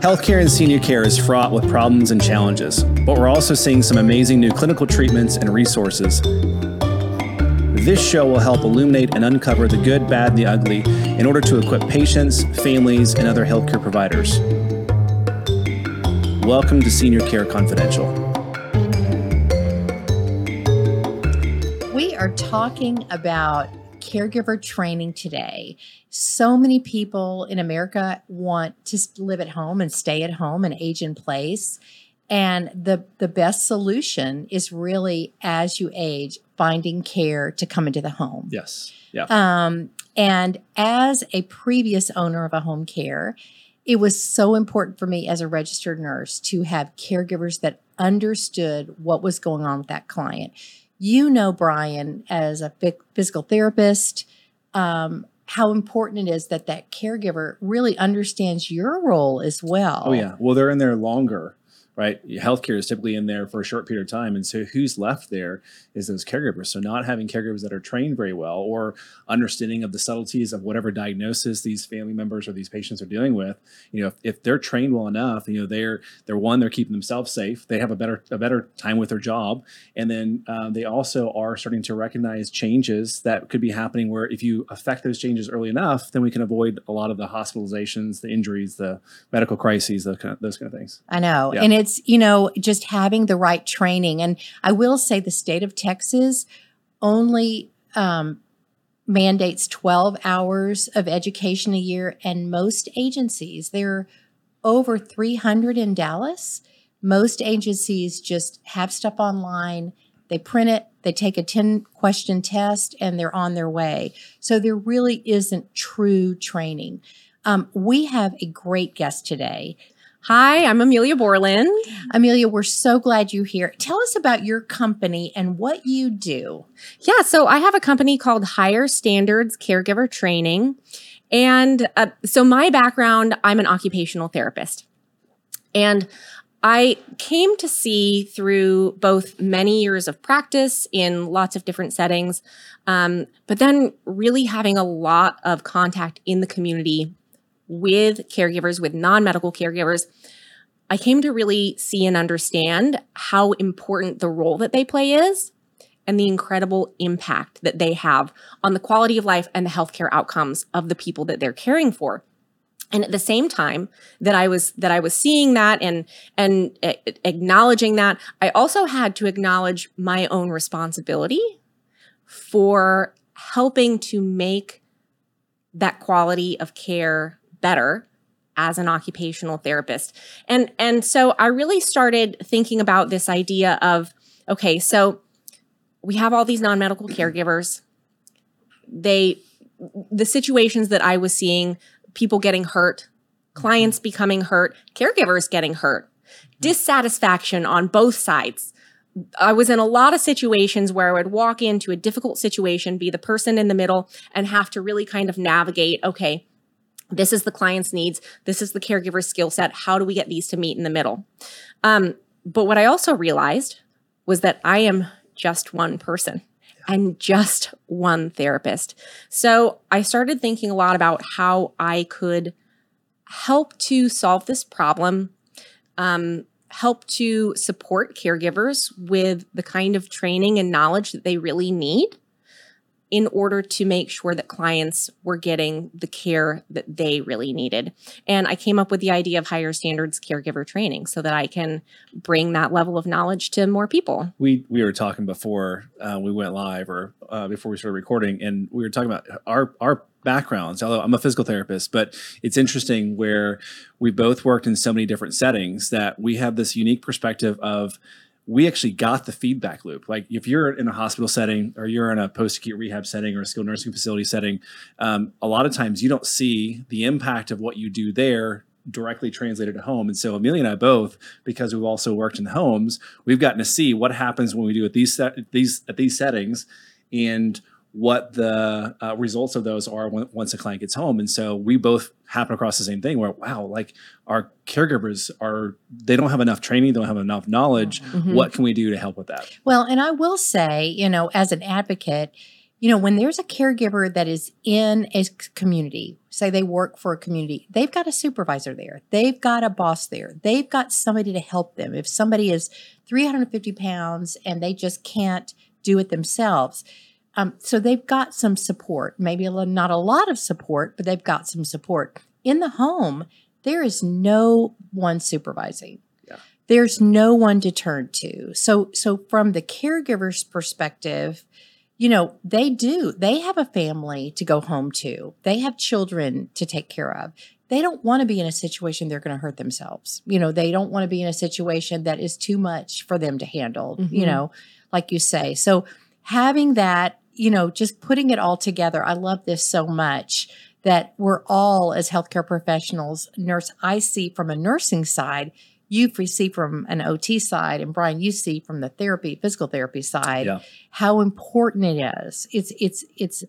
Healthcare and senior care is fraught with problems and challenges, but we're also seeing some amazing new clinical treatments and resources. This show will help illuminate and uncover the good, bad, and the ugly in order to equip patients, families, and other healthcare providers. Welcome to Senior Care Confidential. We are talking about caregiver training today. So many people in America want to live at home and stay at home and age in place. And the, the best solution is really as you age, finding care to come into the home. Yes. Yeah. Um, and as a previous owner of a home care, it was so important for me as a registered nurse to have caregivers that understood what was going on with that client. You know, Brian, as a physical therapist, um, how important it is that that caregiver really understands your role as well. Oh yeah, well they're in there longer right? Healthcare is typically in there for a short period of time. And so who's left there is those caregivers. So not having caregivers that are trained very well or understanding of the subtleties of whatever diagnosis these family members or these patients are dealing with, you know, if, if they're trained well enough, you know, they're they're one, they're keeping themselves safe. They have a better a better time with their job. And then uh, they also are starting to recognize changes that could be happening where if you affect those changes early enough, then we can avoid a lot of the hospitalizations, the injuries, the medical crises, those kind of, those kind of things. I know. Yeah. And it's it's, you know, just having the right training. And I will say the state of Texas only um, mandates 12 hours of education a year. And most agencies, there are over 300 in Dallas. Most agencies just have stuff online. They print it, they take a 10 question test, and they're on their way. So there really isn't true training. Um, we have a great guest today. Hi, I'm Emilia Bourland. Emilia, we're so glad you're here. Tell us about your company and what you do. Yeah, so I have a company called Higher Standards Caregiver Training. And uh, so my background, I'm an occupational therapist. And I came to see through both many years of practice in lots of different settings, um, but then really having a lot of contact in the community with caregivers, with non medical caregivers, I came to really see and understand how important the role that they play is and the incredible impact that they have on the quality of life and the healthcare outcomes of the people that they're caring for. And at the same time that i was that i was seeing that and and uh, acknowledging that i also had to acknowledge my own responsibility for helping to make that quality of care better as an occupational therapist. And and so I really started thinking about this idea of okay, so we have all these non-medical caregivers. They the situations that I was seeing, people getting hurt, clients mm-hmm. becoming hurt, caregivers getting hurt, mm-hmm. dissatisfaction on both sides. I was in a lot of situations where I would walk into a difficult situation, be the person in the middle, and have to really kind of navigate okay, this is the client's needs. This is the caregiver's skill set. How do we get these to meet in the middle? Um, but what I also realized was that I am just one person and just one therapist. So I started thinking a lot about how I could help to solve this problem, um, help to support caregivers with the kind of training and knowledge that they really need in order to make sure that clients were getting the care that they really needed. And I came up with the idea of higher standards caregiver training so that I can bring that level of knowledge to more people. We we were talking before uh, we went live or uh, before we started recording, and we were talking about our our backgrounds. Although I'm a physical therapist, but it's interesting where we both worked in so many different settings that we have this unique perspective of we actually got the feedback loop. Like if you're in a hospital setting or you're in a post-acute rehab setting or a skilled nursing facility setting, um, a lot of times you don't see the impact of what you do there directly translated at home. And so Emilia and I both, because we've also worked in the homes, we've gotten to see what happens when we do at these these at these settings, and what the uh, results of those are when, once a client gets home. And so we both happen across the same thing where, wow, like our caregivers are, they don't have enough training, they don't have enough knowledge. Mm-hmm. What can we do to help with that? Well, and I will say, you know, as an advocate, you know, when there's a caregiver that is in a community, say they work for a community, they've got a supervisor there, they've got a boss there, they've got somebody to help them. If somebody is 350 pounds and they just can't do it themselves, um, so they've got some support, maybe a, not a lot of support, but they've got some support. In the home, there is no one supervising. Yeah. There's no one to turn to. So, so from the caregiver's perspective, you know, they do. They have a family to go home to. They have children to take care of. They don't want to be in a situation they're going to hurt themselves. You know, they don't want to be in a situation that is too much for them to handle, you Mhm. know, like you say. So having that, you know, just putting it all together. I love this so much that we're all as healthcare professionals, nurse, I see from a nursing side, you see from an OT side, and Brian, you see from the therapy, physical therapy side, Yeah. how important it is. It's it's it's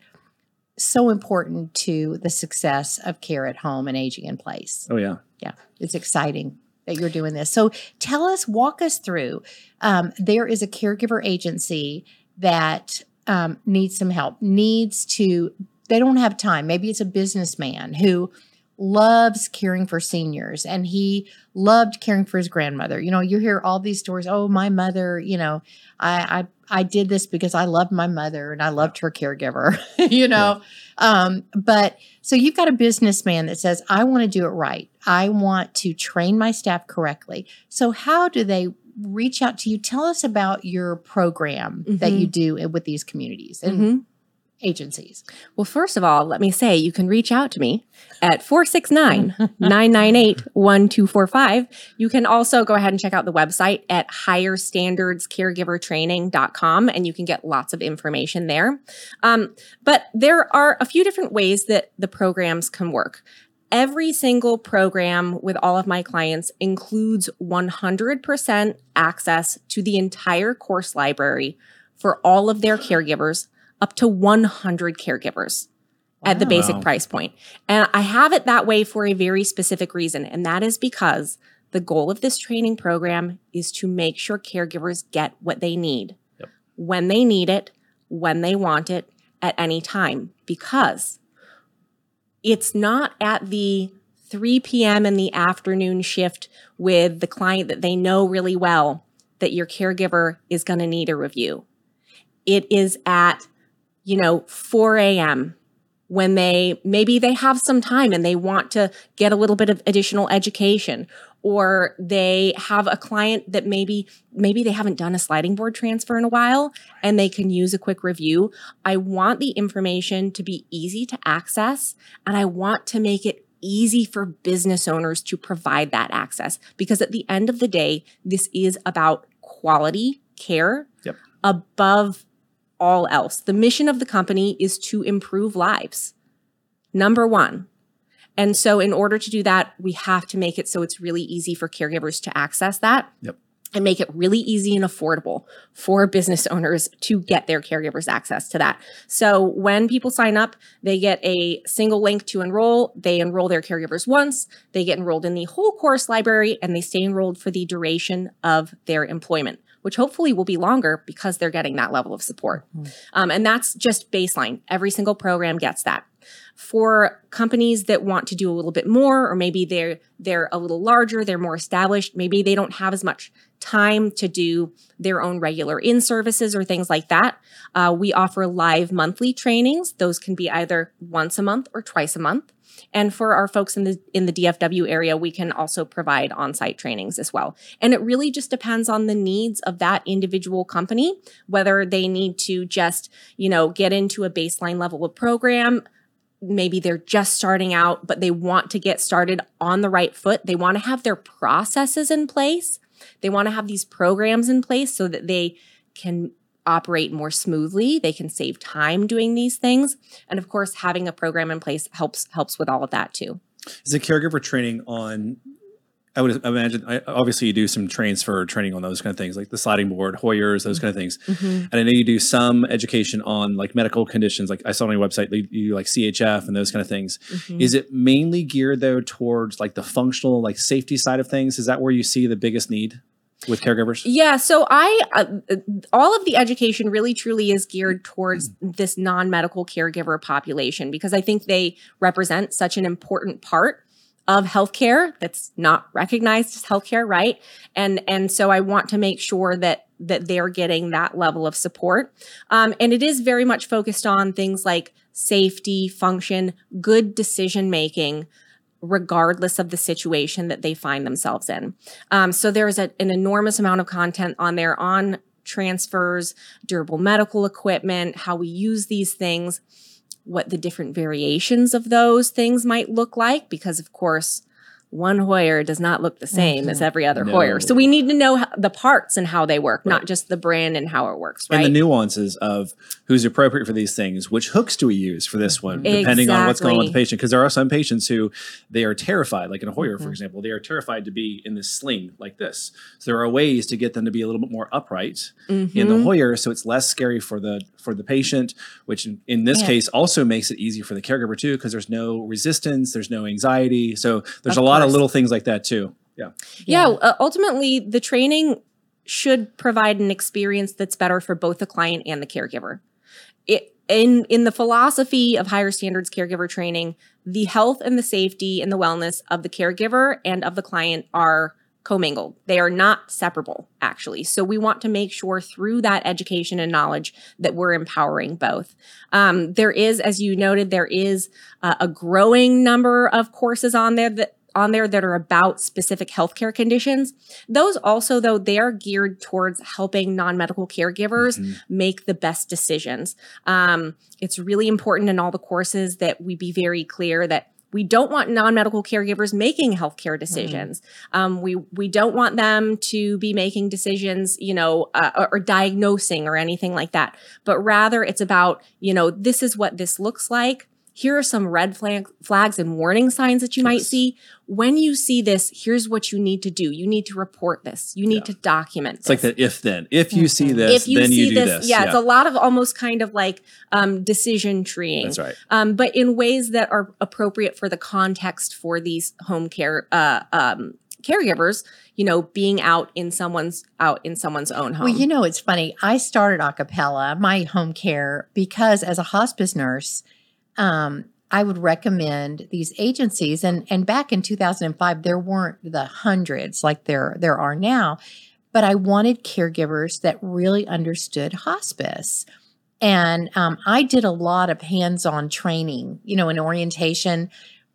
so important to the success of care at home and aging in place. Oh yeah. Yeah, it's exciting that you're doing this. So tell us, walk us through. Um, there is a caregiver agency that um, needs some help, needs to, they don't have time. Maybe it's a businessman who loves caring for seniors and he loved caring for his grandmother. You know, you hear all these stories. Oh, my mother, you know, I, I, I did this because I loved my mother and I loved her caregiver, you know. Um, but so you've got a businessman that says, I want to do it right. I want to train my staff correctly. So how do they reach out to you? Tell us about your program that Mhm. you do with these communities and Mhm. agencies. Well, first of all, let me say you can reach out to me at 469 998 1245. You can also go ahead and check out the website at higherstandardscaregivertraining.com and you can get lots of information there. Um, but there are a few different ways that the programs can work. Every single program with all of my clients includes 100% access to the entire course library for all of their caregivers up to 100 caregivers at the basic price point. And I have it that way for a very specific reason, and that is because the goal of this training program is to make sure caregivers get what they need Yep. when they need it, when they want it, at any time. Because it's not at the 3 p.m. in the afternoon shift with the client that they know really well that your caregiver is going to need a review. It is at, you know, 4 a.m. when they maybe they have some time and they want to get a little bit of additional education or they have a client that maybe maybe they haven't done a sliding board transfer in a while and they can use a quick review. I want the information to be easy to access and I want to make it easy for business owners to provide that access because at the end of the day this is about quality care Yep. above all else. The mission of the company is to improve lives. Number 1. And so in order to do that, we have to make it so it's really easy for caregivers to access that. Yep. And make it really easy and affordable for business owners to get their caregivers access to that. So when people sign up, they get a single link to enroll. They enroll their caregivers once. They get enrolled in the whole course library and they stay enrolled for the duration of their employment, which hopefully will be longer because they're getting that level of support. Um, and that's just baseline. Every single program gets that. For companies that want to do a little bit more, or maybe they're they're a little larger, they're more established, maybe they don't have as much time to do their own regular in services or things like that. Uh, we offer live monthly trainings. Those can be either once a month or twice a month. And for our folks in the in the DFW area, we can also provide on-site trainings as well. And it really just depends on the needs of that individual company, whether they need to just, you know, get into a baseline level of program. Maybe they're just starting out, but they want to get started on the right foot. They want to have their processes in place. They want to have these programs in place so that they can operate more smoothly. They can save time doing these things. And of course, having a program in place helps helps with all of that too. Is it caregiver training on? I would imagine. I, obviously, you do some transfer training on those kind of things, like the sliding board, Hoyers, those kind of things. And I know you do some education on like medical conditions. Like I saw on your website, you like CHF and those kind of things. Mhm. Is it mainly geared though towards like the functional, like safety side of things? Is that where you see the biggest need? with caregivers? Yeah, so I uh, all of the education really truly is geared towards this non-medical caregiver population because I think they represent such an important part of healthcare that's not recognized as healthcare, right? And and so I want to make sure that that they're getting that level of support. Um, and it is very much focused on things like safety, function, good decision making, regardless of the situation that they find themselves in. Um, so there's a, an enormous amount of content on there on transfers, durable medical equipment, how we use these things, what the different variations of those things might look like, because of course, one Hoyer does not look the same as every other No. Hoyer. So we need to know how, the parts and how they work, not just the brand and how it works, right? And the nuances of who's appropriate for these things. Which hooks do we use for this one, depending on what's going on with the patient? Because there are some patients who they are terrified, like in a Hoyer, Mm-hmm. for example, they are terrified to be in this sling like this. So there are ways to get them to be a little bit more upright in Mm-hmm. the Hoyer, so it's less scary for the for the patient. Which in, in this Yeah. case also makes it easy for the caregiver too, because there's no resistance, there's no anxiety. So there's Of a lot of little things like that too. Yeah. yeah, uh, ultimately the training should provide an experience that's better for both the client and the caregiver. It, in in the philosophy of higher standards caregiver training the health and the safety and the wellness of the caregiver and of the client are commingled. They are not separable actually. So we want to make sure through that education and knowledge that we're empowering both. Um, there is as you noted there is uh, a growing number of courses on there that on there that are about specific healthcare conditions. Those also, though, they are geared towards helping non-medical caregivers make the best decisions. Um, it's really important in all the courses that we be very clear that we don't want non-medical caregivers making healthcare decisions. Um, we we don't want them to be making decisions, you know, uh, or, or diagnosing or anything like that. But rather, it's about you know, this is what this looks like. Here are some red flag, flags and warning signs that you might see. When you see this, here's what you need to do. You need to report this. You need to document. It's like this. the if then. If you see this, If you then see you do this, this. yeah, it's a lot of almost kind of like um, decision treeing That's right. um, but in ways that are appropriate for the context for these home care uh, um, caregivers. You know, being out in someone's out in someone's own home. Well, you know, it's funny. I started acapella, my home care, because as a hospice nurse, um, I would recommend these agencies. And and back in 2005, there weren't the hundreds like there there are now, but I wanted caregivers that really understood hospice. And um, I did a lot of hands-on training, you know, in orientation.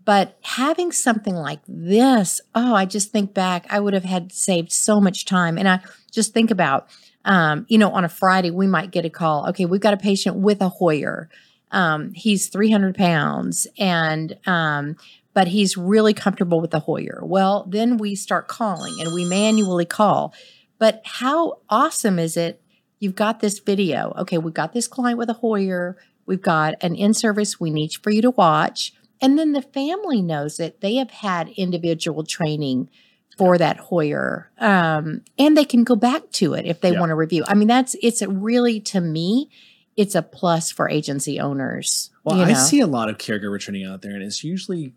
But having something like this, oh, I just think back, I would have had saved so much time. And I just think about, um, you know, on a Friday, we might get a call. Okay, we've got a patient with a Hoyer. Um, he's 300 pounds and, um, but he's really comfortable with the Hoyer. Well, then we start calling and we manually call. But how awesome is it? You've got this video. Okay, we've got this client with a Hoyer. We've got an in service we need for you to watch. And then the family knows it. They have had individual training for that Hoyer. Um, and they can go back to it if they Yeah. want to review. I mean, that's it's a really to me, it's a plus for agency owners. Well, you I see a lot of caregiver training out there, and it's usually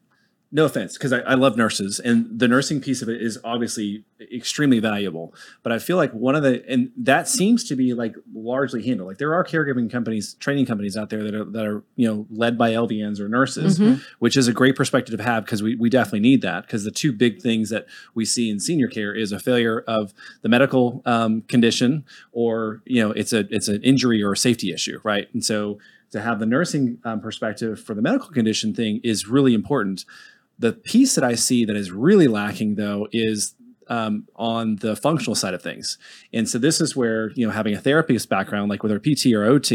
no offense because I, I love nurses, and the nursing piece of it is obviously extremely valuable. But I feel like one of the and that seems to be like largely handled. Like there are caregiving companies, training companies out there that are that are you know led by LVNs or nurses, Mhm. which is a great perspective to have because we, we definitely need that because the two big things that we see in senior care is a failure of the medical um, condition or you know it's a it's an injury or a safety issue right and so to have the nursing um, perspective for the medical condition thing is really important the piece that i see that is really lacking though is um, on the functional side of things. And so this is where you know having a therapist background like whether pt or ot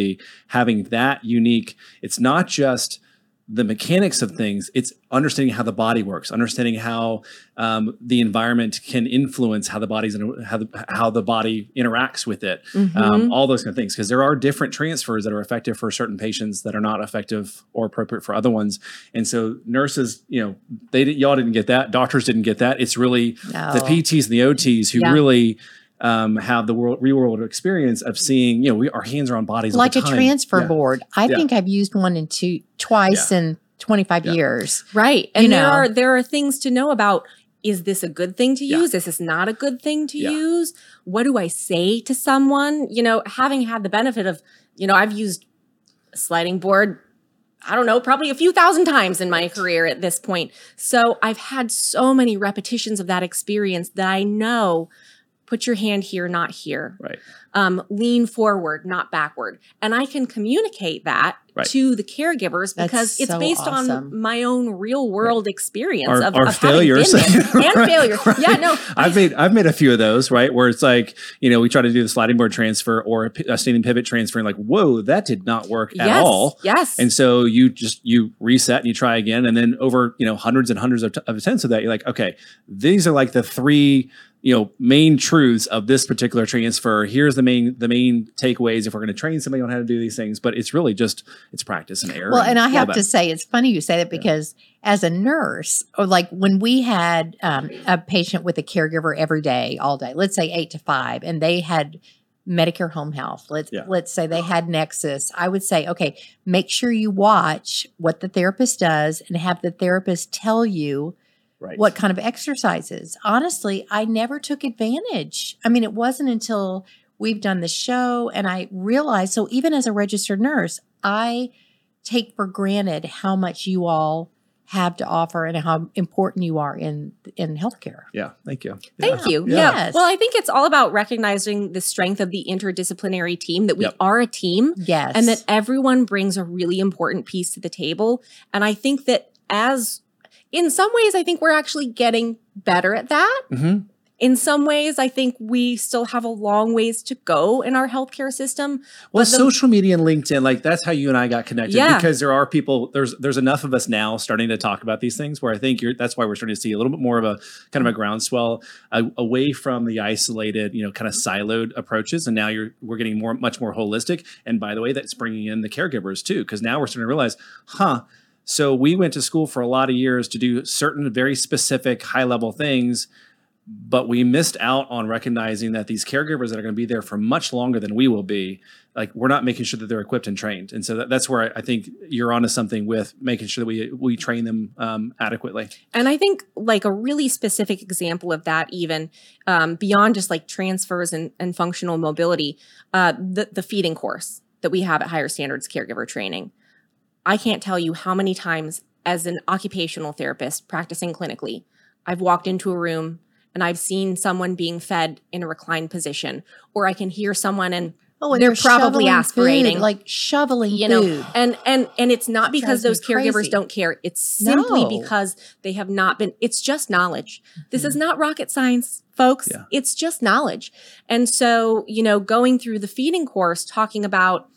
having that unique it's not just the mechanics of things it's understanding how the body works understanding how um, the environment can influence how the body's how the, how the body interacts with it Mm-hmm. um, all those kind of things because there are different transfers that are effective for certain patients that are not effective or appropriate for other ones and so nurses you know they didn't y'all didn't get that doctors didn't get that it's really the pts and the ots who Yeah. really um, have the world, real world experience of seeing you know we, our hands are on bodies all like the a time. transfer Yeah. board. I Yeah. think I've used one in two twice in 25 Yeah. years. Right. And You there know. are there are things to know about is this a good thing to Yeah. use? Is this not a good thing to Yeah. use? What do I say to someone? You know, having had the benefit of, you know, I've used a sliding board, I don't know, probably a few thousand times in my career at this point. So I've had so many repetitions of that experience that I know put your hand here, not here. Right. Um, lean forward, not backward. And I can communicate that Right. to the caregivers That's because it's so based awesome. on my own real world experience Our, of, our of failures been there. and Right, failure. Yeah, no, I've made I've made a few of those right where it's like you know we try to do the sliding board transfer or a, a standing pivot transfer and like whoa that did not work at yes, all Yes. and so you just you reset and you try again and then over you know hundreds and hundreds of, t- of attempts of that you're like okay these are like the three you know main truths of this particular transfer here's the main the main takeaways if we're going to train somebody on how to do these things but it's really just it's practice and error Well, and I have that. to say, it's funny you say that because as a nurse, or like when we had um, a patient with a caregiver every day, all day, let's say eight to five, and they had Medicare Home Health. Let's Yeah. let's say they had Nexus. I would say, okay, make sure you watch what the therapist does and have the therapist tell you right what kind of exercises. Honestly, I never took advantage. I mean, it wasn't until we've done the show and I realized so even as a registered nurse, I take for granted how much you all have to offer and how important you are in in healthcare. yeah thank you Thank Yeah. you. Yeah. Yeah. Yes. Well, I think it's all about recognizing the strength of the interdisciplinary team, that we Yep. are a team Yes. and that everyone brings a really important piece to the table. And I think that as in some ways, I think we're actually getting better at that. Mhm. In some ways, I think we still have a long ways to go in our healthcare system. Well, the- social media and LinkedIn, like that's how you and I got connected Yeah. because there are people, there's there's enough of us now starting to talk about these things where I think you're that's why we're starting to see a little bit more of a kind of a groundswell uh, away from the isolated, you know, kind of siloed approaches. And now you're we're getting more much more holistic. And by the way, that's bringing in the caregivers too, because now we're starting to realize, huh, so we went to school for a lot of years to do certain very specific high level things but we missed out on recognizing that these caregivers that are going to be there for much longer than we will be like we're not making sure that they're equipped and trained and so that, that's where I, I think you're onto something with making sure that we we train them um, adequately And I think like a really specific example of that, even um, beyond just like transfers and, and functional mobility, uh, the, the feeding course that we have at Higher Standards Caregiver Training. I can't tell you how many times as an occupational therapist practicing clinically, I've walked into a room and I've seen someone being fed in a reclined position, or I can hear someone and oh, and they're probably shoveling food, aspirating. like shoveling you food. know and and and it's not That because those caregivers crazy. don't care it's simply No. because they have not been it's just knowledge this is mm-hmm. not rocket science folks Yeah. it's just knowledge and so you know going through the feeding course talking about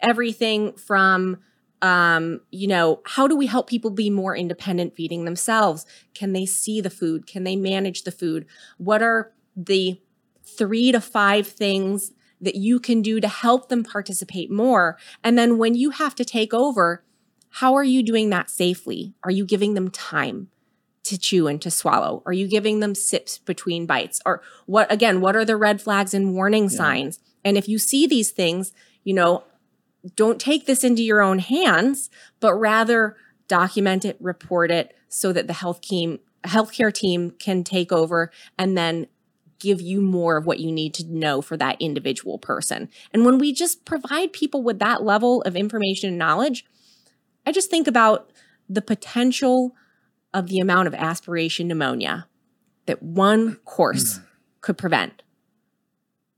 everything from um you know how do we help people be more independent feeding themselves? Can they see the food? Can they manage the food? What are the 3 to 5 things that you can do to help them participate more? And then when you have to take over how are you doing that safely? Are you giving them time to chew and to swallow? Are you giving them sips between bites? Or what again what are the red flags and warning signs? And if you see these things you know don't take this into your own hands, but rather document it, report it so that the health team, healthcare team can take over and then give you more of what you need to know for that individual person. And when we just provide people with that level of information and knowledge, I just think about the potential of the amount of aspiration pneumonia that one course mm. could prevent.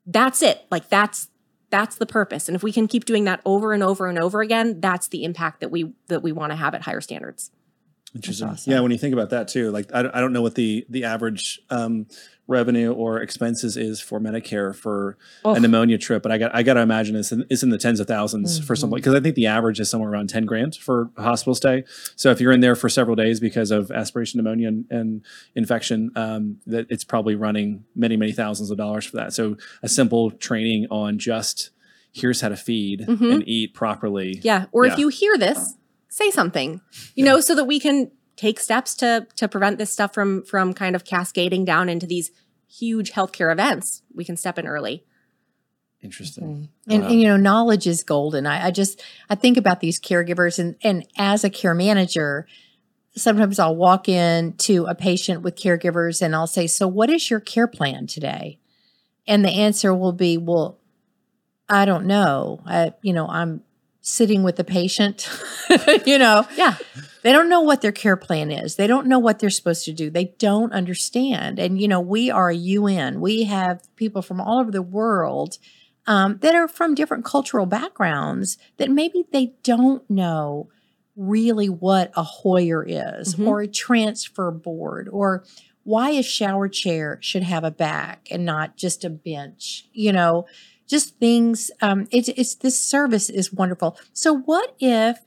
That's it. Like that's that's the purpose. And if we can keep doing that over and over and over again, that's the impact that we that we want to have at higher standards. Interesting. awesome. Yeah, when you think about that too, like I, don't- I don't know what the the average um, revenue or expenses is for Medicare for Oh. a pneumonia trip, but I got I got to imagine it's in, it's in the tens of 1000s for Mhm. something because I think the average is somewhere around ten grand for a hospital stay. So if you're in there for several days because of aspiration pneumonia and, and infection, um, that it's probably running many many thousands of dollars for that. So a simple training on just here's how to feed Mhm. and eat properly. Yeah. Or Yeah. if you hear this, say something. You know, so that we can take steps to to prevent this stuff from from kind of cascading down into these huge healthcare events. We can step in early. Interesting. Mm-hmm. And, Wow. and, you know, knowledge is golden. I, I just I think about these caregivers and and as a care manager, sometimes I'll walk in to a patient with caregivers and I'll say, "So what is your care plan today?" And the answer will be, "Well, I don't know. I, you know, I'm sitting with the patient, you know. Yeah. They don't know what their care plan is. They don't know what they're supposed to do. They don't understand. And, you know, we are a UN. We have people from all over the world um, that are from different cultural backgrounds that maybe they don't know really what a Hoyer is Mhm. or a transfer board or why a shower chair should have a back and not just a bench, you know, just things. Um, it's, it's this service is wonderful. So, what if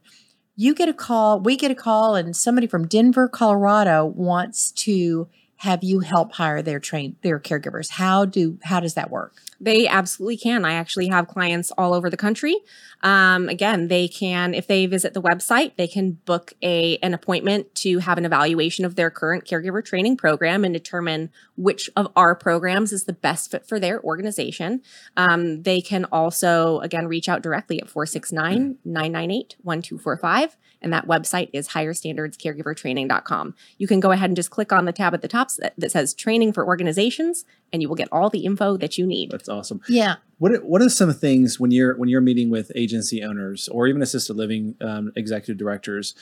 you get a call, we get a call, and somebody from Denver, Colorado wants to have you help hire their train their caregivers? How do how does that work? They absolutely can. I actually have clients all over the country. Um, again, they can, if they visit the website, they can book a an appointment to have an evaluation of their current caregiver training program and determine which of our programs is the best fit for their organization. Um, they can also, again, reach out directly at 469 998 1245. And that website is higherstandardscaregivertraining.com. You can go ahead and just click on the tab at the top that, that says training for organizations, and you will get all the info that you need. That's awesome. Yeah. What are- what are some things when you're when you're meeting with agency owners or even assisted living um, executive directors?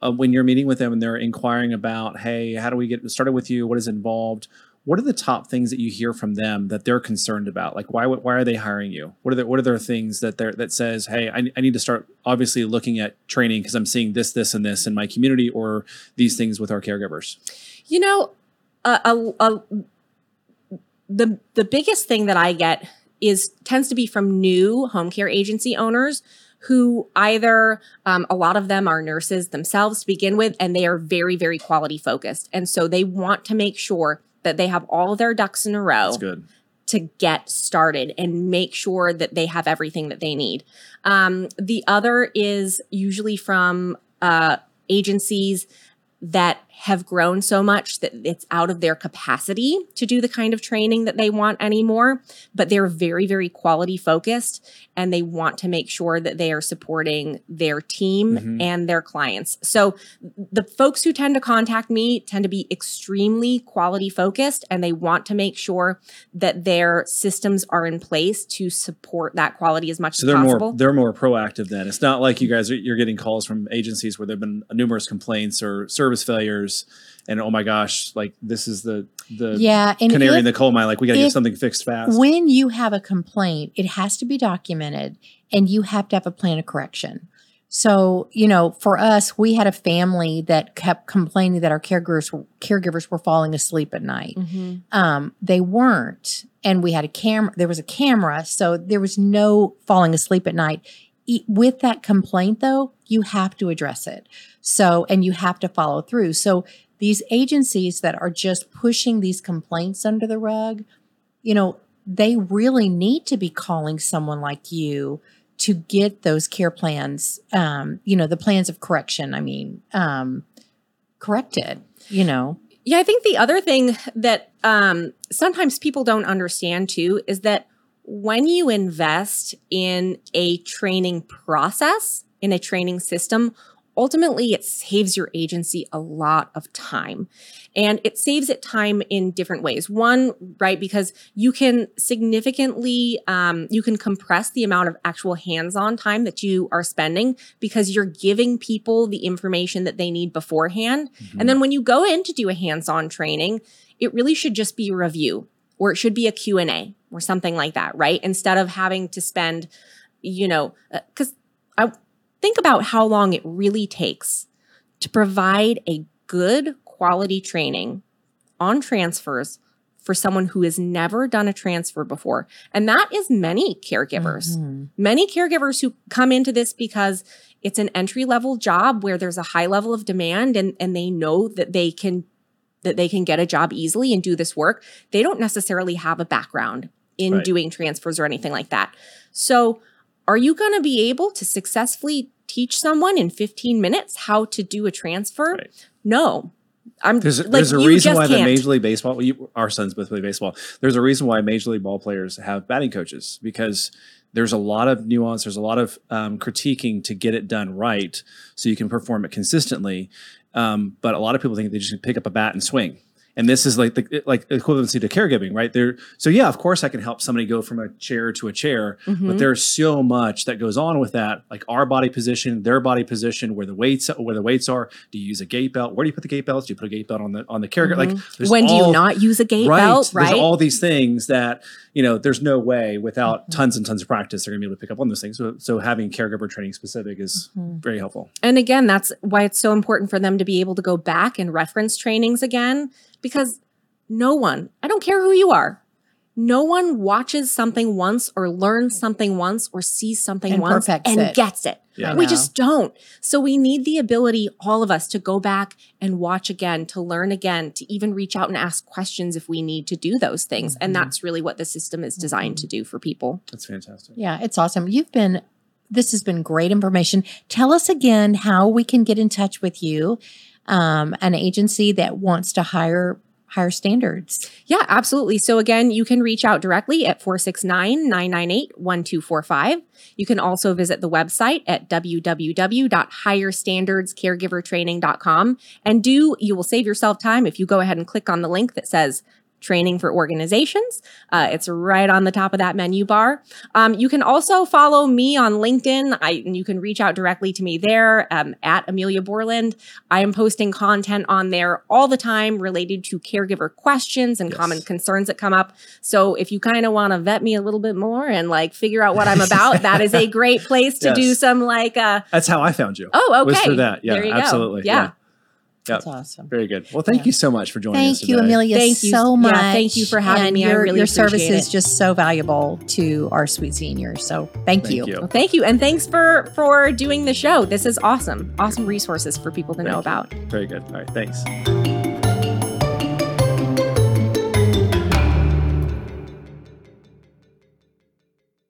Uh, when you're meeting with them and they're inquiring about, hey, how do we get started with you? What is involved? What are the top things that you hear from them that they're concerned about? Like, why why are they hiring you? What are the, what are their things that they're that says, hey, I, I need to start obviously looking at training because I'm seeing this, this, and this in my community or these things with our caregivers. You know, a, a, a, the the biggest thing that I get is tends to be from new home care agency owners who either um, a lot of them are nurses themselves to begin with, and they are very very quality focused, and so they want to make sure that they have all their ducks in a row to get started and make sure that they have everything that they need. Um, the other is usually from uh, agencies that have grown so much that it's out of their capacity to do the kind of training that they want anymore, but they're very, very quality focused and they want to make sure that they are supporting their team Mhm. and their clients. So the folks who tend to contact me tend to be extremely quality focused and they want to make sure that their systems are in place to support that quality as much So as they're possible. more they're more proactive then. It's not like you guys are you're getting calls from agencies where there've been numerous complaints or service failures and oh my gosh, like this is the the Yeah. And canary if- in the coal mine. Like we got to get something fixed fast. When you have a complaint, it has to be documented and you have to have a plan of correction. So, you know, for us, we had a family that kept complaining that our caregivers caregivers were falling asleep at night. Mhm. Um, they weren't, and we had a camera. There was a camera, so there was no falling asleep at night. E- With that complaint, though, you have to address it. So, and you have to follow through. So, these agencies that are just pushing these complaints under the rug, you know, they really need to be calling someone like you to get those care plans, um, you know, the plans of correction, I mean, um, corrected, you know. Yeah, I think the other thing that um, sometimes people don't understand too is that when you invest in a training process, in a training system, ultimately it saves your agency a lot of time. And it saves it time in different ways. One, right, because you can significantly, um, you can compress the amount of actual hands on time that you are spending because you're giving people the information that they need beforehand. Mm-hmm. And then when you go in to do a hands-on training, it really should just be a review or it should be a Q&A or something like that, right? Instead of having to spend, you know, cuz I think about how long it really takes to provide a good quality training on transfers for someone who has never done a transfer before. And that is many caregivers Mhm. many caregivers who come into this because it's an entry level job where there's a high level of demand and, and they know that they can that they can get a job easily and do this work they don't necessarily have a background in Right. doing transfers or anything like that so are you going to be able to successfully teach someone in 15 minutes how to do a transfer Right. no i'm There's, like, there's a reason why the can't. Major League Baseball, well, you, our sons both play baseball. There's a reason why Major League ball players have batting coaches because there's a lot of nuance, there's a lot of um, critiquing to get it done right so you can perform it consistently. Um, but a lot of people think they just pick up a bat and swing. And this is like the like equivalency to caregiving, right? There, so yeah, of course I can help somebody go from a chair to a chair, Mm-hmm. but there's so much that goes on with that, like our body position, their body position, where the weights where the weights are. Do you use a gait belt? Where do you put the gait belts? Do you put a gait belt on the on the caregiver? Like, there's Mm-hmm. when do you not use a gait right? belt, There's all these things that you know. There's no way without Mm-hmm. tons and tons of practice they're gonna be able to pick up on those things. So, so having caregiver training specific is Mm-hmm. very helpful. And again, that's why it's so important for them to be able to go back and reference trainings again because no one, I don't care who you are, no one watches something once or learns something once or sees something And once and it. gets it. Yeah. We just don't. So we need the ability, all of us, to go back and watch again, to learn again, to even reach out and ask questions if we need to do those things. And Mm-hmm. that's really what the system is designed to do for people. That's fantastic. Yeah, it's awesome. You've been, this has been great information. Tell us again how we can get in touch with you, um, an agency that wants to hire higher standards. Yeah, absolutely. So again, you can reach out directly at 469-998-1245. You can also visit the website at www.higherstandardscaregivertraining.com and do you will save yourself time if you go ahead and click on the link that says training for organizations. Uh, it's right on the top of that menu bar. Um, you can also follow me on LinkedIn. I, and you can reach out directly to me there um, at Emilia Bourland. I am posting content on there all the time related to caregiver questions and Yes. common concerns that come up. So if you kind of want to vet me a little bit more and like figure out what I'm about, that is a great place to do some like uh That's how I found you. oh okay. Was through that. Yeah, there you absolutely. Go. Yeah. Yep. awesome. Very good. Well, thank Yeah. you so much for joining us Thank you. Emilia, Thank you. so Yeah, much. thank you for having and me. I Your, really your service appreciate is just so valuable to our sweet seniors. So thank, Thank you. you. Well, thank you. And thanks for for doing the show. This is awesome. Awesome resources for people to know you. about. Very good. All right. Thanks.